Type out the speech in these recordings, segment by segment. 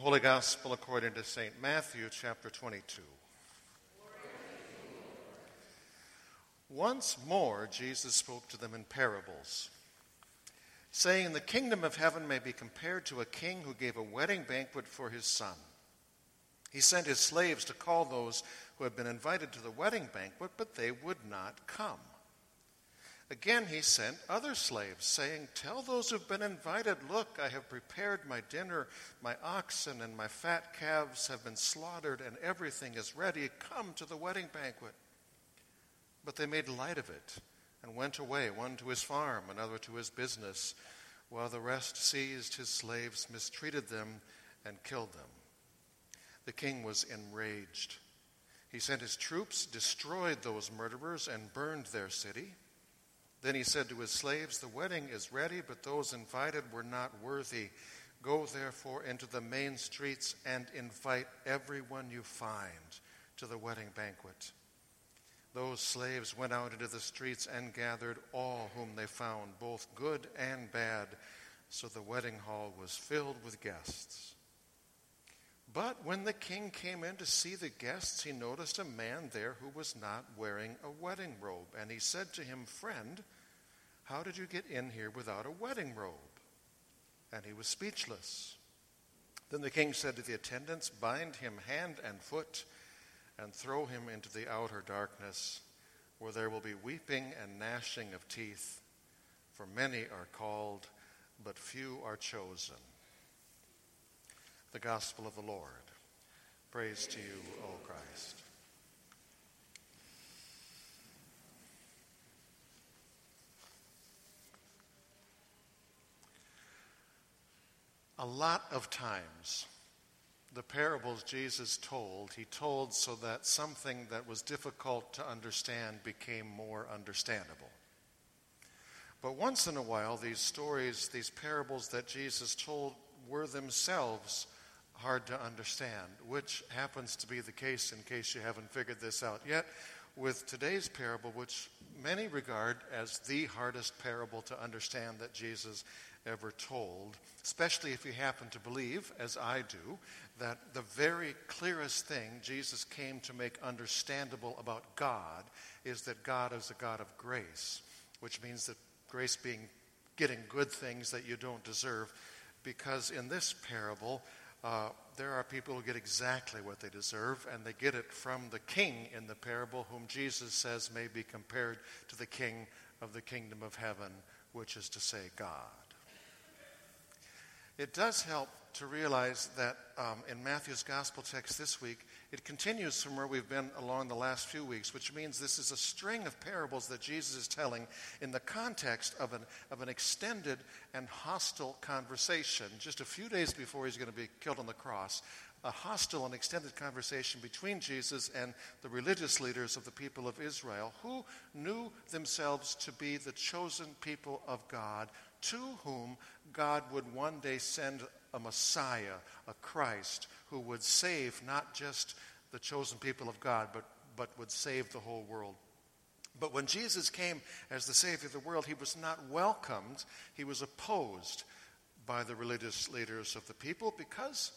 Holy Gospel according to St. Matthew, chapter 22. Once more, Jesus spoke to them in parables, saying, The kingdom of heaven may be compared to a king who gave a wedding banquet for his son. He sent his slaves to call those who had been invited to the wedding banquet, but they would not come. Again, he sent other slaves, saying, Tell those who've been invited, Look, I have prepared my dinner. My oxen and my fat calves have been slaughtered, and everything is ready. Come to the wedding banquet. But they made light of it and went away, one to his farm, another to his business, while the rest seized his slaves, mistreated them, and killed them. The king was enraged. He sent his troops, destroyed those murderers, and burned their city. Then he said to his slaves, The wedding is ready, but those invited were not worthy. Go therefore into the main streets and invite everyone you find to the wedding banquet. Those slaves went out into the streets and gathered all whom they found, both good and bad, so the wedding hall was filled with guests. But when the king came in to see the guests, he noticed a man there who was not wearing a wedding robe. And he said to him, Friend, how did you get in here without a wedding robe? And he was speechless. Then the king said to the attendants, Bind him hand and foot and throw him into the outer darkness, where there will be weeping and gnashing of teeth. For many are called, but few are chosen the gospel of the Lord. Praise to you, O Christ. A lot of times, the parables Jesus told, he told so that something that was difficult to understand became more understandable. But once in a while, these stories, these parables that Jesus told, were themselves hard to understand, which happens to be the case in case you haven't figured this out yet with today's parable, which many regard as the hardest parable to understand that Jesus ever told, especially if you happen to believe, as I do, that the very clearest thing Jesus came to make understandable about God is that God is a God of grace, which means that grace being getting good things that you don't deserve, because in this parable, uh, there are people who get exactly what they deserve, and they get it from the king in the parable, whom Jesus says may be compared to the king of the kingdom of heaven, which is to say, God. It does help to realize that um, in Matthew's gospel text this week, it continues from where we've been along the last few weeks, which means this is a string of parables that Jesus is telling in the context of an, of an extended and hostile conversation. Just a few days before he's going to be killed on the cross, a hostile and extended conversation between Jesus and the religious leaders of the people of Israel, who knew themselves to be the chosen people of God, to whom God would one day send a Messiah, a Christ, who would save not just the chosen people of God, but, but would save the whole world. But when Jesus came as the Savior of the world, he was not welcomed, he was opposed by the religious leaders of the people because,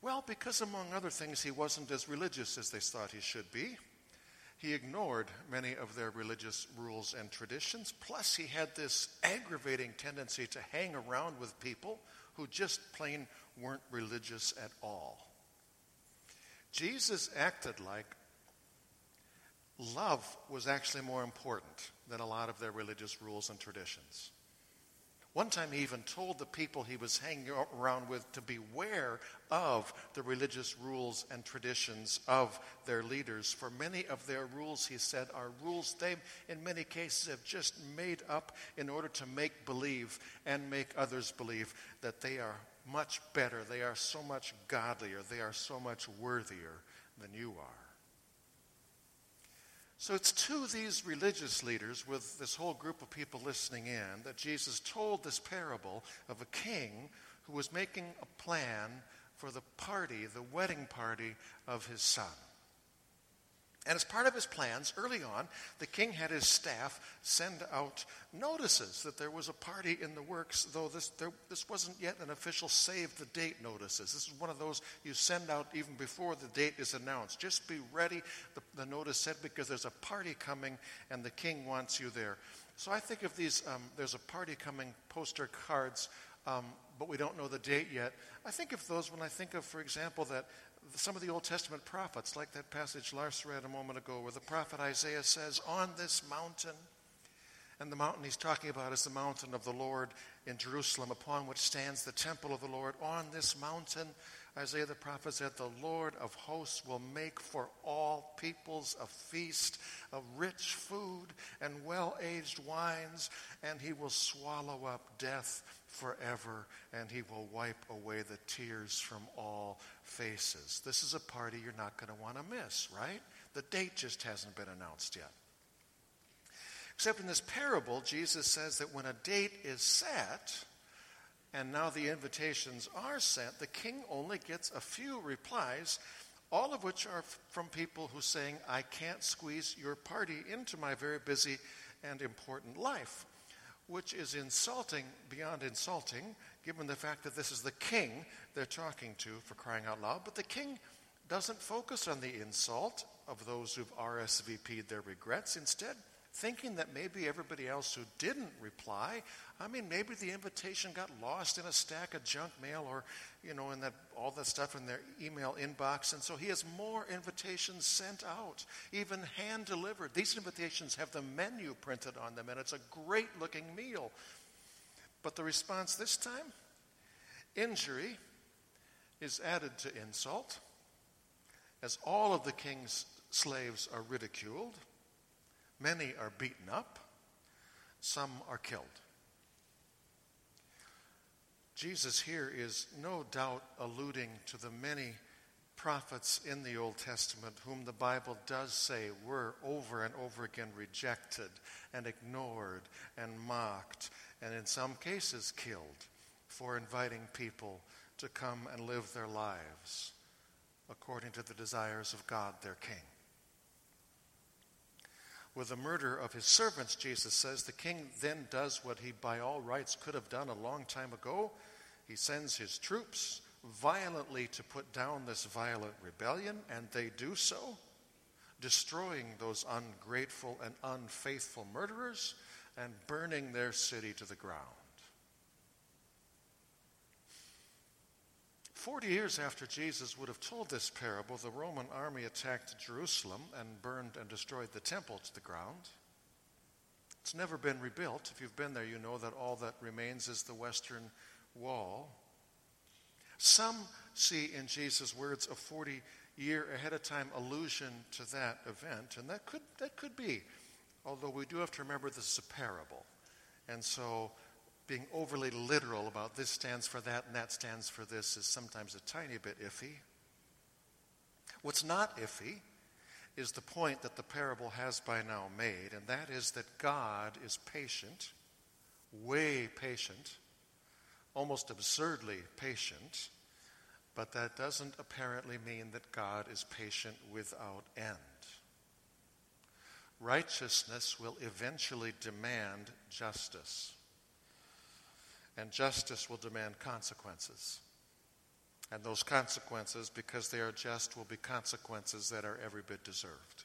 well, because among other things, he wasn't as religious as they thought he should be. He ignored many of their religious rules and traditions. Plus, he had this aggravating tendency to hang around with people who just plain weren't religious at all. Jesus acted like love was actually more important than a lot of their religious rules and traditions. One time he even told the people he was hanging around with to beware of the religious rules and traditions of their leaders. For many of their rules, he said, are rules they, in many cases, have just made up in order to make believe and make others believe that they are much better, they are so much godlier, they are so much worthier than you are. So it's to these religious leaders, with this whole group of people listening in, that Jesus told this parable of a king who was making a plan for the party, the wedding party of his son. And as part of his plans, early on, the king had his staff send out notices that there was a party in the works, though this, there, this wasn't yet an official save the date notices. This is one of those you send out even before the date is announced. Just be ready, the, the notice said, because there's a party coming and the king wants you there. So I think of these, um, there's a party coming poster cards, um, but we don't know the date yet. I think of those when I think of, for example, that some of the Old Testament prophets, like that passage Lars read a moment ago, where the prophet Isaiah says, On this mountain, and the mountain he's talking about is the mountain of the Lord in Jerusalem, upon which stands the temple of the Lord. On this mountain, Isaiah the prophet said, The Lord of hosts will make for all peoples a feast of rich food and well aged wines, and he will swallow up death forever, and he will wipe away the tears from all faces. This is a party you're not going to want to miss, right? The date just hasn't been announced yet. Except in this parable, Jesus says that when a date is set, and now the invitations are sent, the king only gets a few replies, all of which are from people who saying, I can't squeeze your party into my very busy and important life which is insulting beyond insulting, given the fact that this is the king they're talking to for crying out loud. But the king doesn't focus on the insult of those who've RSVP'd their regrets. Instead, thinking that maybe everybody else who didn't reply, I mean, maybe the invitation got lost in a stack of junk mail or, you know, in that all that stuff in their email inbox. And so he has more invitations sent out, even hand delivered. These invitations have the menu printed on them, and it's a great looking meal. But the response this time injury is added to insult, as all of the king's slaves are ridiculed Many are beaten up, some are killed. Jesus here is no doubt alluding to the many prophets in the Old Testament whom the Bible does say were over and over again rejected and ignored and mocked, and in some cases killed for inviting people to come and live their lives according to the desires of God, their King. With the murder of his servants, Jesus says, the king then does what he by all rights could have done a long time ago. He sends his troops violently to put down this violent rebellion, and they do so, destroying those ungrateful and unfaithful murderers and burning their city to the ground. Forty years after Jesus would have told this parable, the Roman army attacked Jerusalem and burned and destroyed the temple to the ground. It's never been rebuilt. If you've been there, you know that all that remains is the western wall. Some see in Jesus' words a 40 year ahead of time allusion to that event, and that could, that could be, although we do have to remember this is a parable. And so being overly literal about this stands for that and that stands for this is sometimes a tiny bit iffy. What's not iffy is the point that the parable has by now made, and that is that God is patient, way patient, almost absurdly patient, but that doesn't apparently mean that God is patient without end. Righteousness will eventually demand justice and justice will demand consequences. And those consequences, because they are just, will be consequences that are every bit deserved.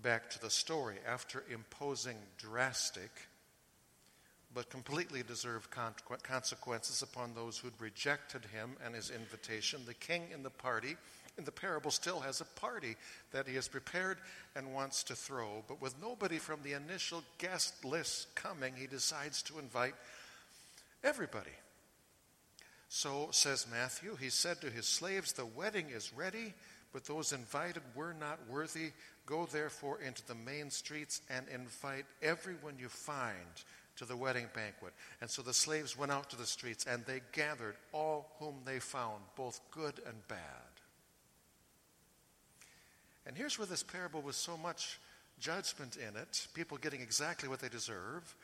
Back to the story. After imposing drastic but completely deserved consequences upon those who'd rejected him and his invitation, the king in the party in the parable still has a party that he has prepared and wants to throw. But with nobody from the initial guest list coming, he decides to invite everybody. So, says Matthew, he said to his slaves, The wedding is ready, but those invited were not worthy. Go therefore into the main streets and invite everyone you find to the wedding banquet. And so the slaves went out to the streets and they gathered all whom they found, both good and bad. And here's where this parable, with so much judgment in it, people getting exactly what they deserve,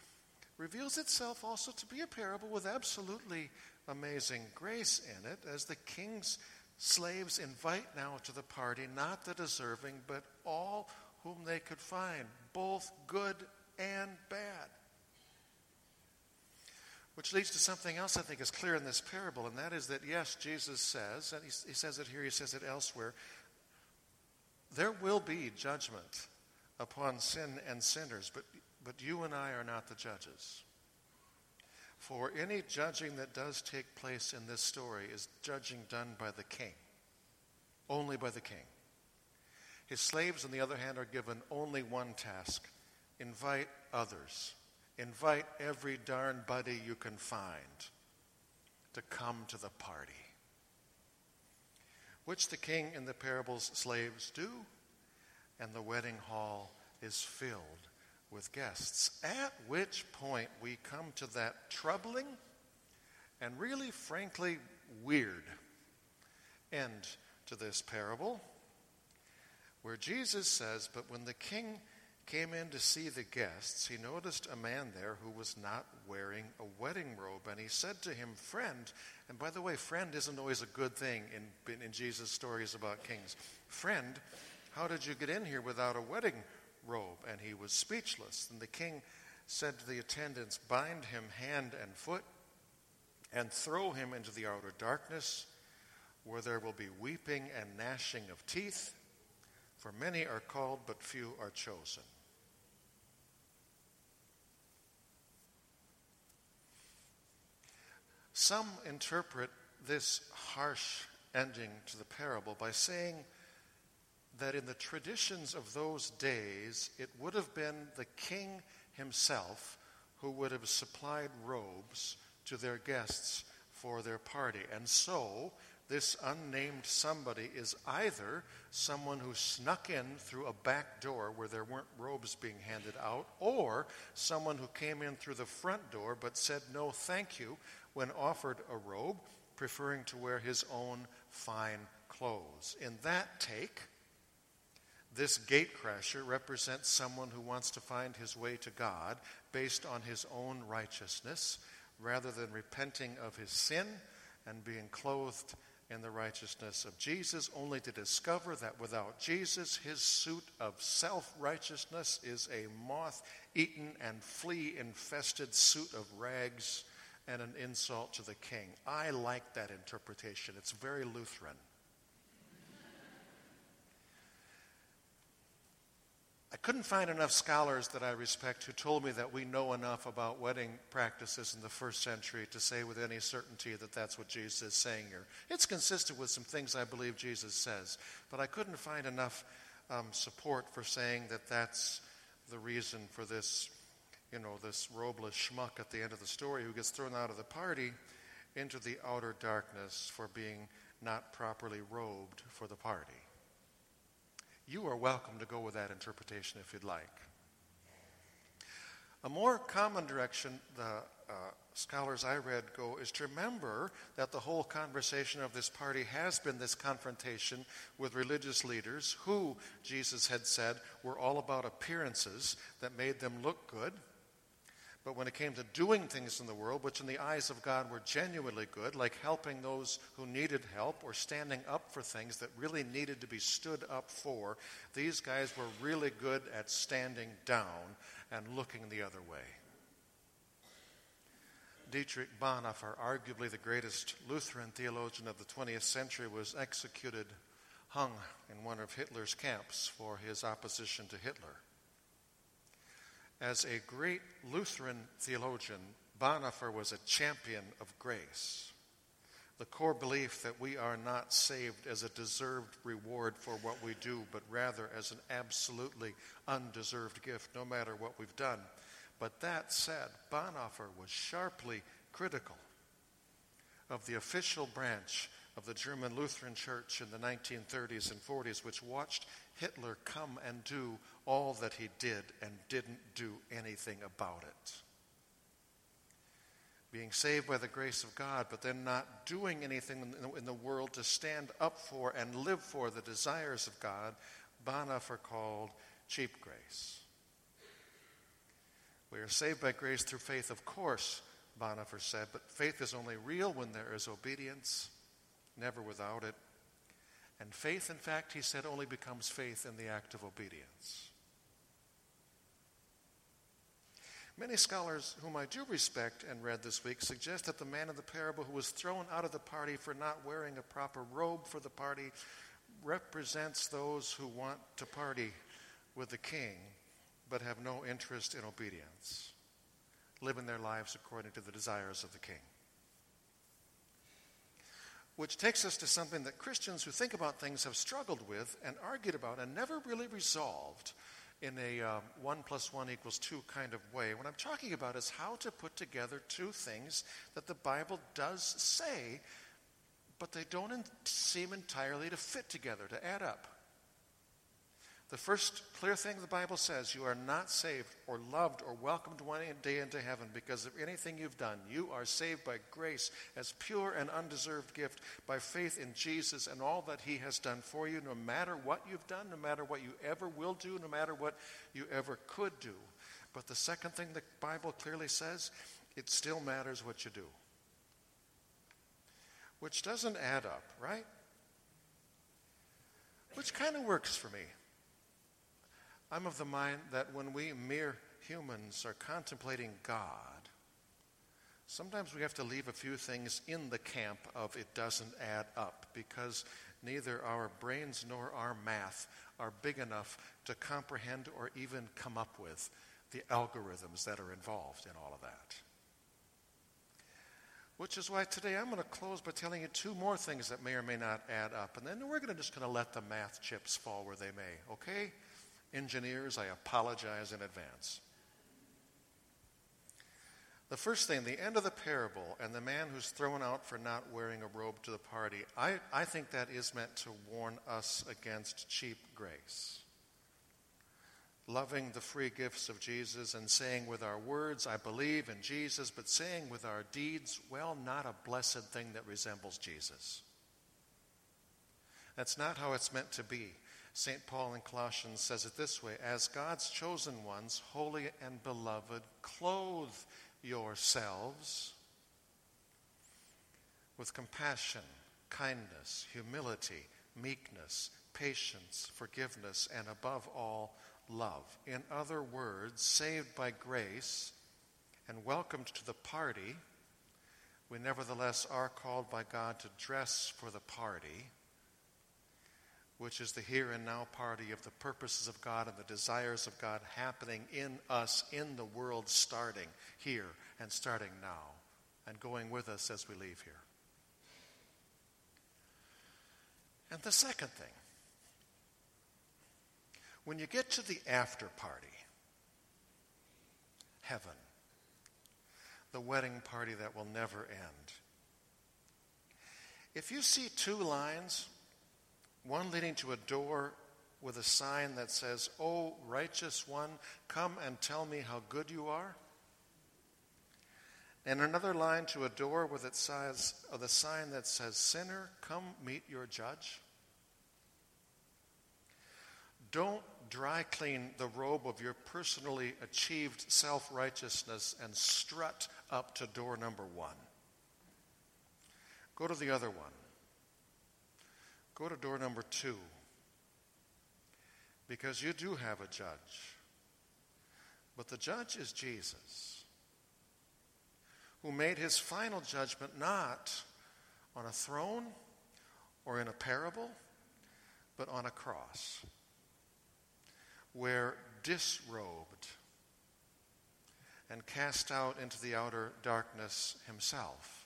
reveals itself also to be a parable with absolutely amazing grace in it as the king's Slaves, invite now to the party not the deserving, but all whom they could find, both good and bad. Which leads to something else I think is clear in this parable, and that is that, yes, Jesus says, and he, he says it here, he says it elsewhere, there will be judgment upon sin and sinners, but, but you and I are not the judges. For any judging that does take place in this story is judging done by the king, only by the king. His slaves, on the other hand, are given only one task invite others. Invite every darn buddy you can find to come to the party. Which the king in the parable's slaves do, and the wedding hall is filled with guests. At which point we come to that troubling and really, frankly, weird end to this parable, where Jesus says, But when the king came in to see the guests, he noticed a man there who was not wearing a wedding robe. And he said to him, Friend, and by the way, friend isn't always a good thing in, in Jesus' stories about kings. Friend, how did you get in here without a wedding robe? And he was speechless. And the king said to the attendants, Bind him hand and foot and throw him into the outer darkness, where there will be weeping and gnashing of teeth. For many are called, but few are chosen. Some interpret this harsh ending to the parable by saying that in the traditions of those days, it would have been the king himself who would have supplied robes to their guests for their party. And so, this unnamed somebody is either someone who snuck in through a back door where there weren't robes being handed out, or someone who came in through the front door but said no thank you when offered a robe, preferring to wear his own fine clothes. In that take, this gatecrasher represents someone who wants to find his way to God based on his own righteousness rather than repenting of his sin and being clothed in the righteousness of Jesus, only to discover that without Jesus, his suit of self righteousness is a moth eaten and flea infested suit of rags and an insult to the king. I like that interpretation, it's very Lutheran. I couldn't find enough scholars that I respect who told me that we know enough about wedding practices in the first century to say with any certainty that that's what Jesus is saying here. It's consistent with some things I believe Jesus says, but I couldn't find enough um, support for saying that that's the reason for this, you know, this robeless schmuck at the end of the story who gets thrown out of the party into the outer darkness for being not properly robed for the party. You are welcome to go with that interpretation if you'd like. A more common direction the uh, scholars I read go is to remember that the whole conversation of this party has been this confrontation with religious leaders who, Jesus had said, were all about appearances that made them look good but when it came to doing things in the world, which in the eyes of God were genuinely good, like helping those who needed help or standing up for things that really needed to be stood up for, these guys were really good at standing down and looking the other way. Dietrich Bonhoeffer, arguably the greatest Lutheran theologian of the 20th century, was executed, hung in one of Hitler's camps for his opposition to Hitler. As a great Lutheran theologian, Bonhoeffer was a champion of grace. The core belief that we are not saved as a deserved reward for what we do, but rather as an absolutely undeserved gift, no matter what we've done. But that said, Bonhoeffer was sharply critical of the official branch of the German Lutheran Church in the 1930s and 40s, which watched Hitler come and do all that he did and didn't do anything about it. Being saved by the grace of God, but then not doing anything in the world to stand up for and live for the desires of God, Bonhoeffer called cheap grace. We are saved by grace through faith, of course, Bonhoeffer said, but faith is only real when there is obedience, never without it. And faith, in fact, he said, only becomes faith in the act of obedience. Many scholars whom I do respect and read this week suggest that the man in the parable who was thrown out of the party for not wearing a proper robe for the party represents those who want to party with the king but have no interest in obedience, living their lives according to the desires of the king. Which takes us to something that Christians who think about things have struggled with and argued about and never really resolved in a uh, one plus one equals two kind of way. What I'm talking about is how to put together two things that the Bible does say, but they don't seem entirely to fit together, to add up. The first clear thing the Bible says you are not saved or loved or welcomed one day into heaven because of anything you've done. You are saved by grace as pure and undeserved gift by faith in Jesus and all that He has done for you, no matter what you've done, no matter what you ever will do, no matter what you ever could do. But the second thing the Bible clearly says, it still matters what you do. Which doesn't add up, right? Which kind of works for me. I'm of the mind that when we mere humans are contemplating God, sometimes we have to leave a few things in the camp of it doesn't add up because neither our brains nor our math are big enough to comprehend or even come up with the algorithms that are involved in all of that. Which is why today I'm going to close by telling you two more things that may or may not add up. And then we're going to just going to let the math chips fall where they may, okay? Engineers, I apologize in advance. The first thing, the end of the parable, and the man who's thrown out for not wearing a robe to the party, I, I think that is meant to warn us against cheap grace. Loving the free gifts of Jesus and saying with our words, I believe in Jesus, but saying with our deeds, well, not a blessed thing that resembles Jesus. That's not how it's meant to be. St. Paul in Colossians says it this way As God's chosen ones, holy and beloved, clothe yourselves with compassion, kindness, humility, meekness, patience, forgiveness, and above all, love. In other words, saved by grace and welcomed to the party, we nevertheless are called by God to dress for the party which is the here and now party of the purposes of God and the desires of God happening in us, in the world, starting here and starting now, and going with us as we leave here. And the second thing, when you get to the after party, heaven, the wedding party that will never end, if you see two lines, one leading to a door with a sign that says, Oh, righteous one, come and tell me how good you are. And another line to a door with it says, uh, the sign that says, Sinner, come meet your judge. Don't dry clean the robe of your personally achieved self righteousness and strut up to door number one. Go to the other one. Go to door number two. Because you do have a judge. But the judge is Jesus, who made his final judgment not on a throne or in a parable, but on a cross, where disrobed and cast out into the outer darkness himself,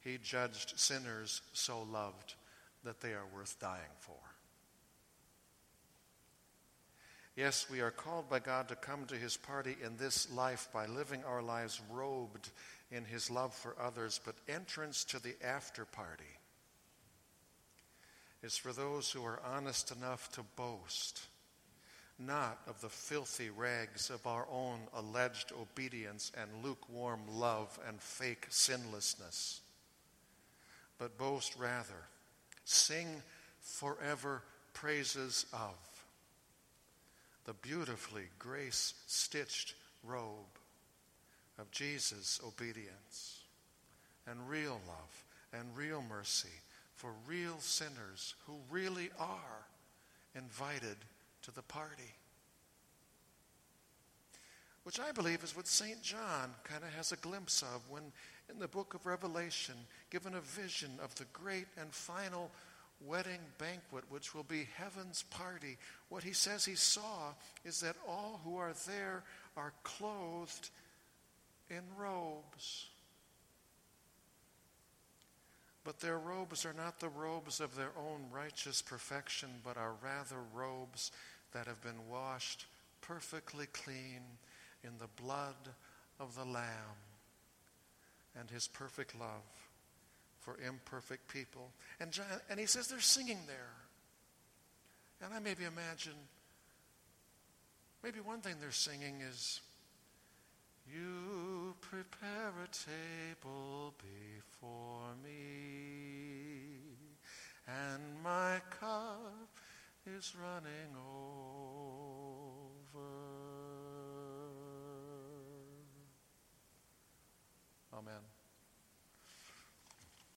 he judged sinners so loved that they are worth dying for. Yes, we are called by God to come to his party in this life by living our lives robed in his love for others, but entrance to the after party is for those who are honest enough to boast, not of the filthy rags of our own alleged obedience and lukewarm love and fake sinlessness, but boast rather sing forever praises of the beautifully grace stitched robe of Jesus' obedience and real love and real mercy for real sinners who really are invited to the party. Which I believe is what St. John kind of has a glimpse of when, in the book of Revelation, given a vision of the great and final wedding banquet, which will be heaven's party. What he says he saw is that all who are there are clothed in robes. But their robes are not the robes of their own righteous perfection, but are rather robes that have been washed perfectly clean in the blood of the Lamb and his perfect love for imperfect people. And, John, and he says they're singing there. And I maybe imagine, maybe one thing they're singing is, You prepare a table before me, and my cup is running over. Amen.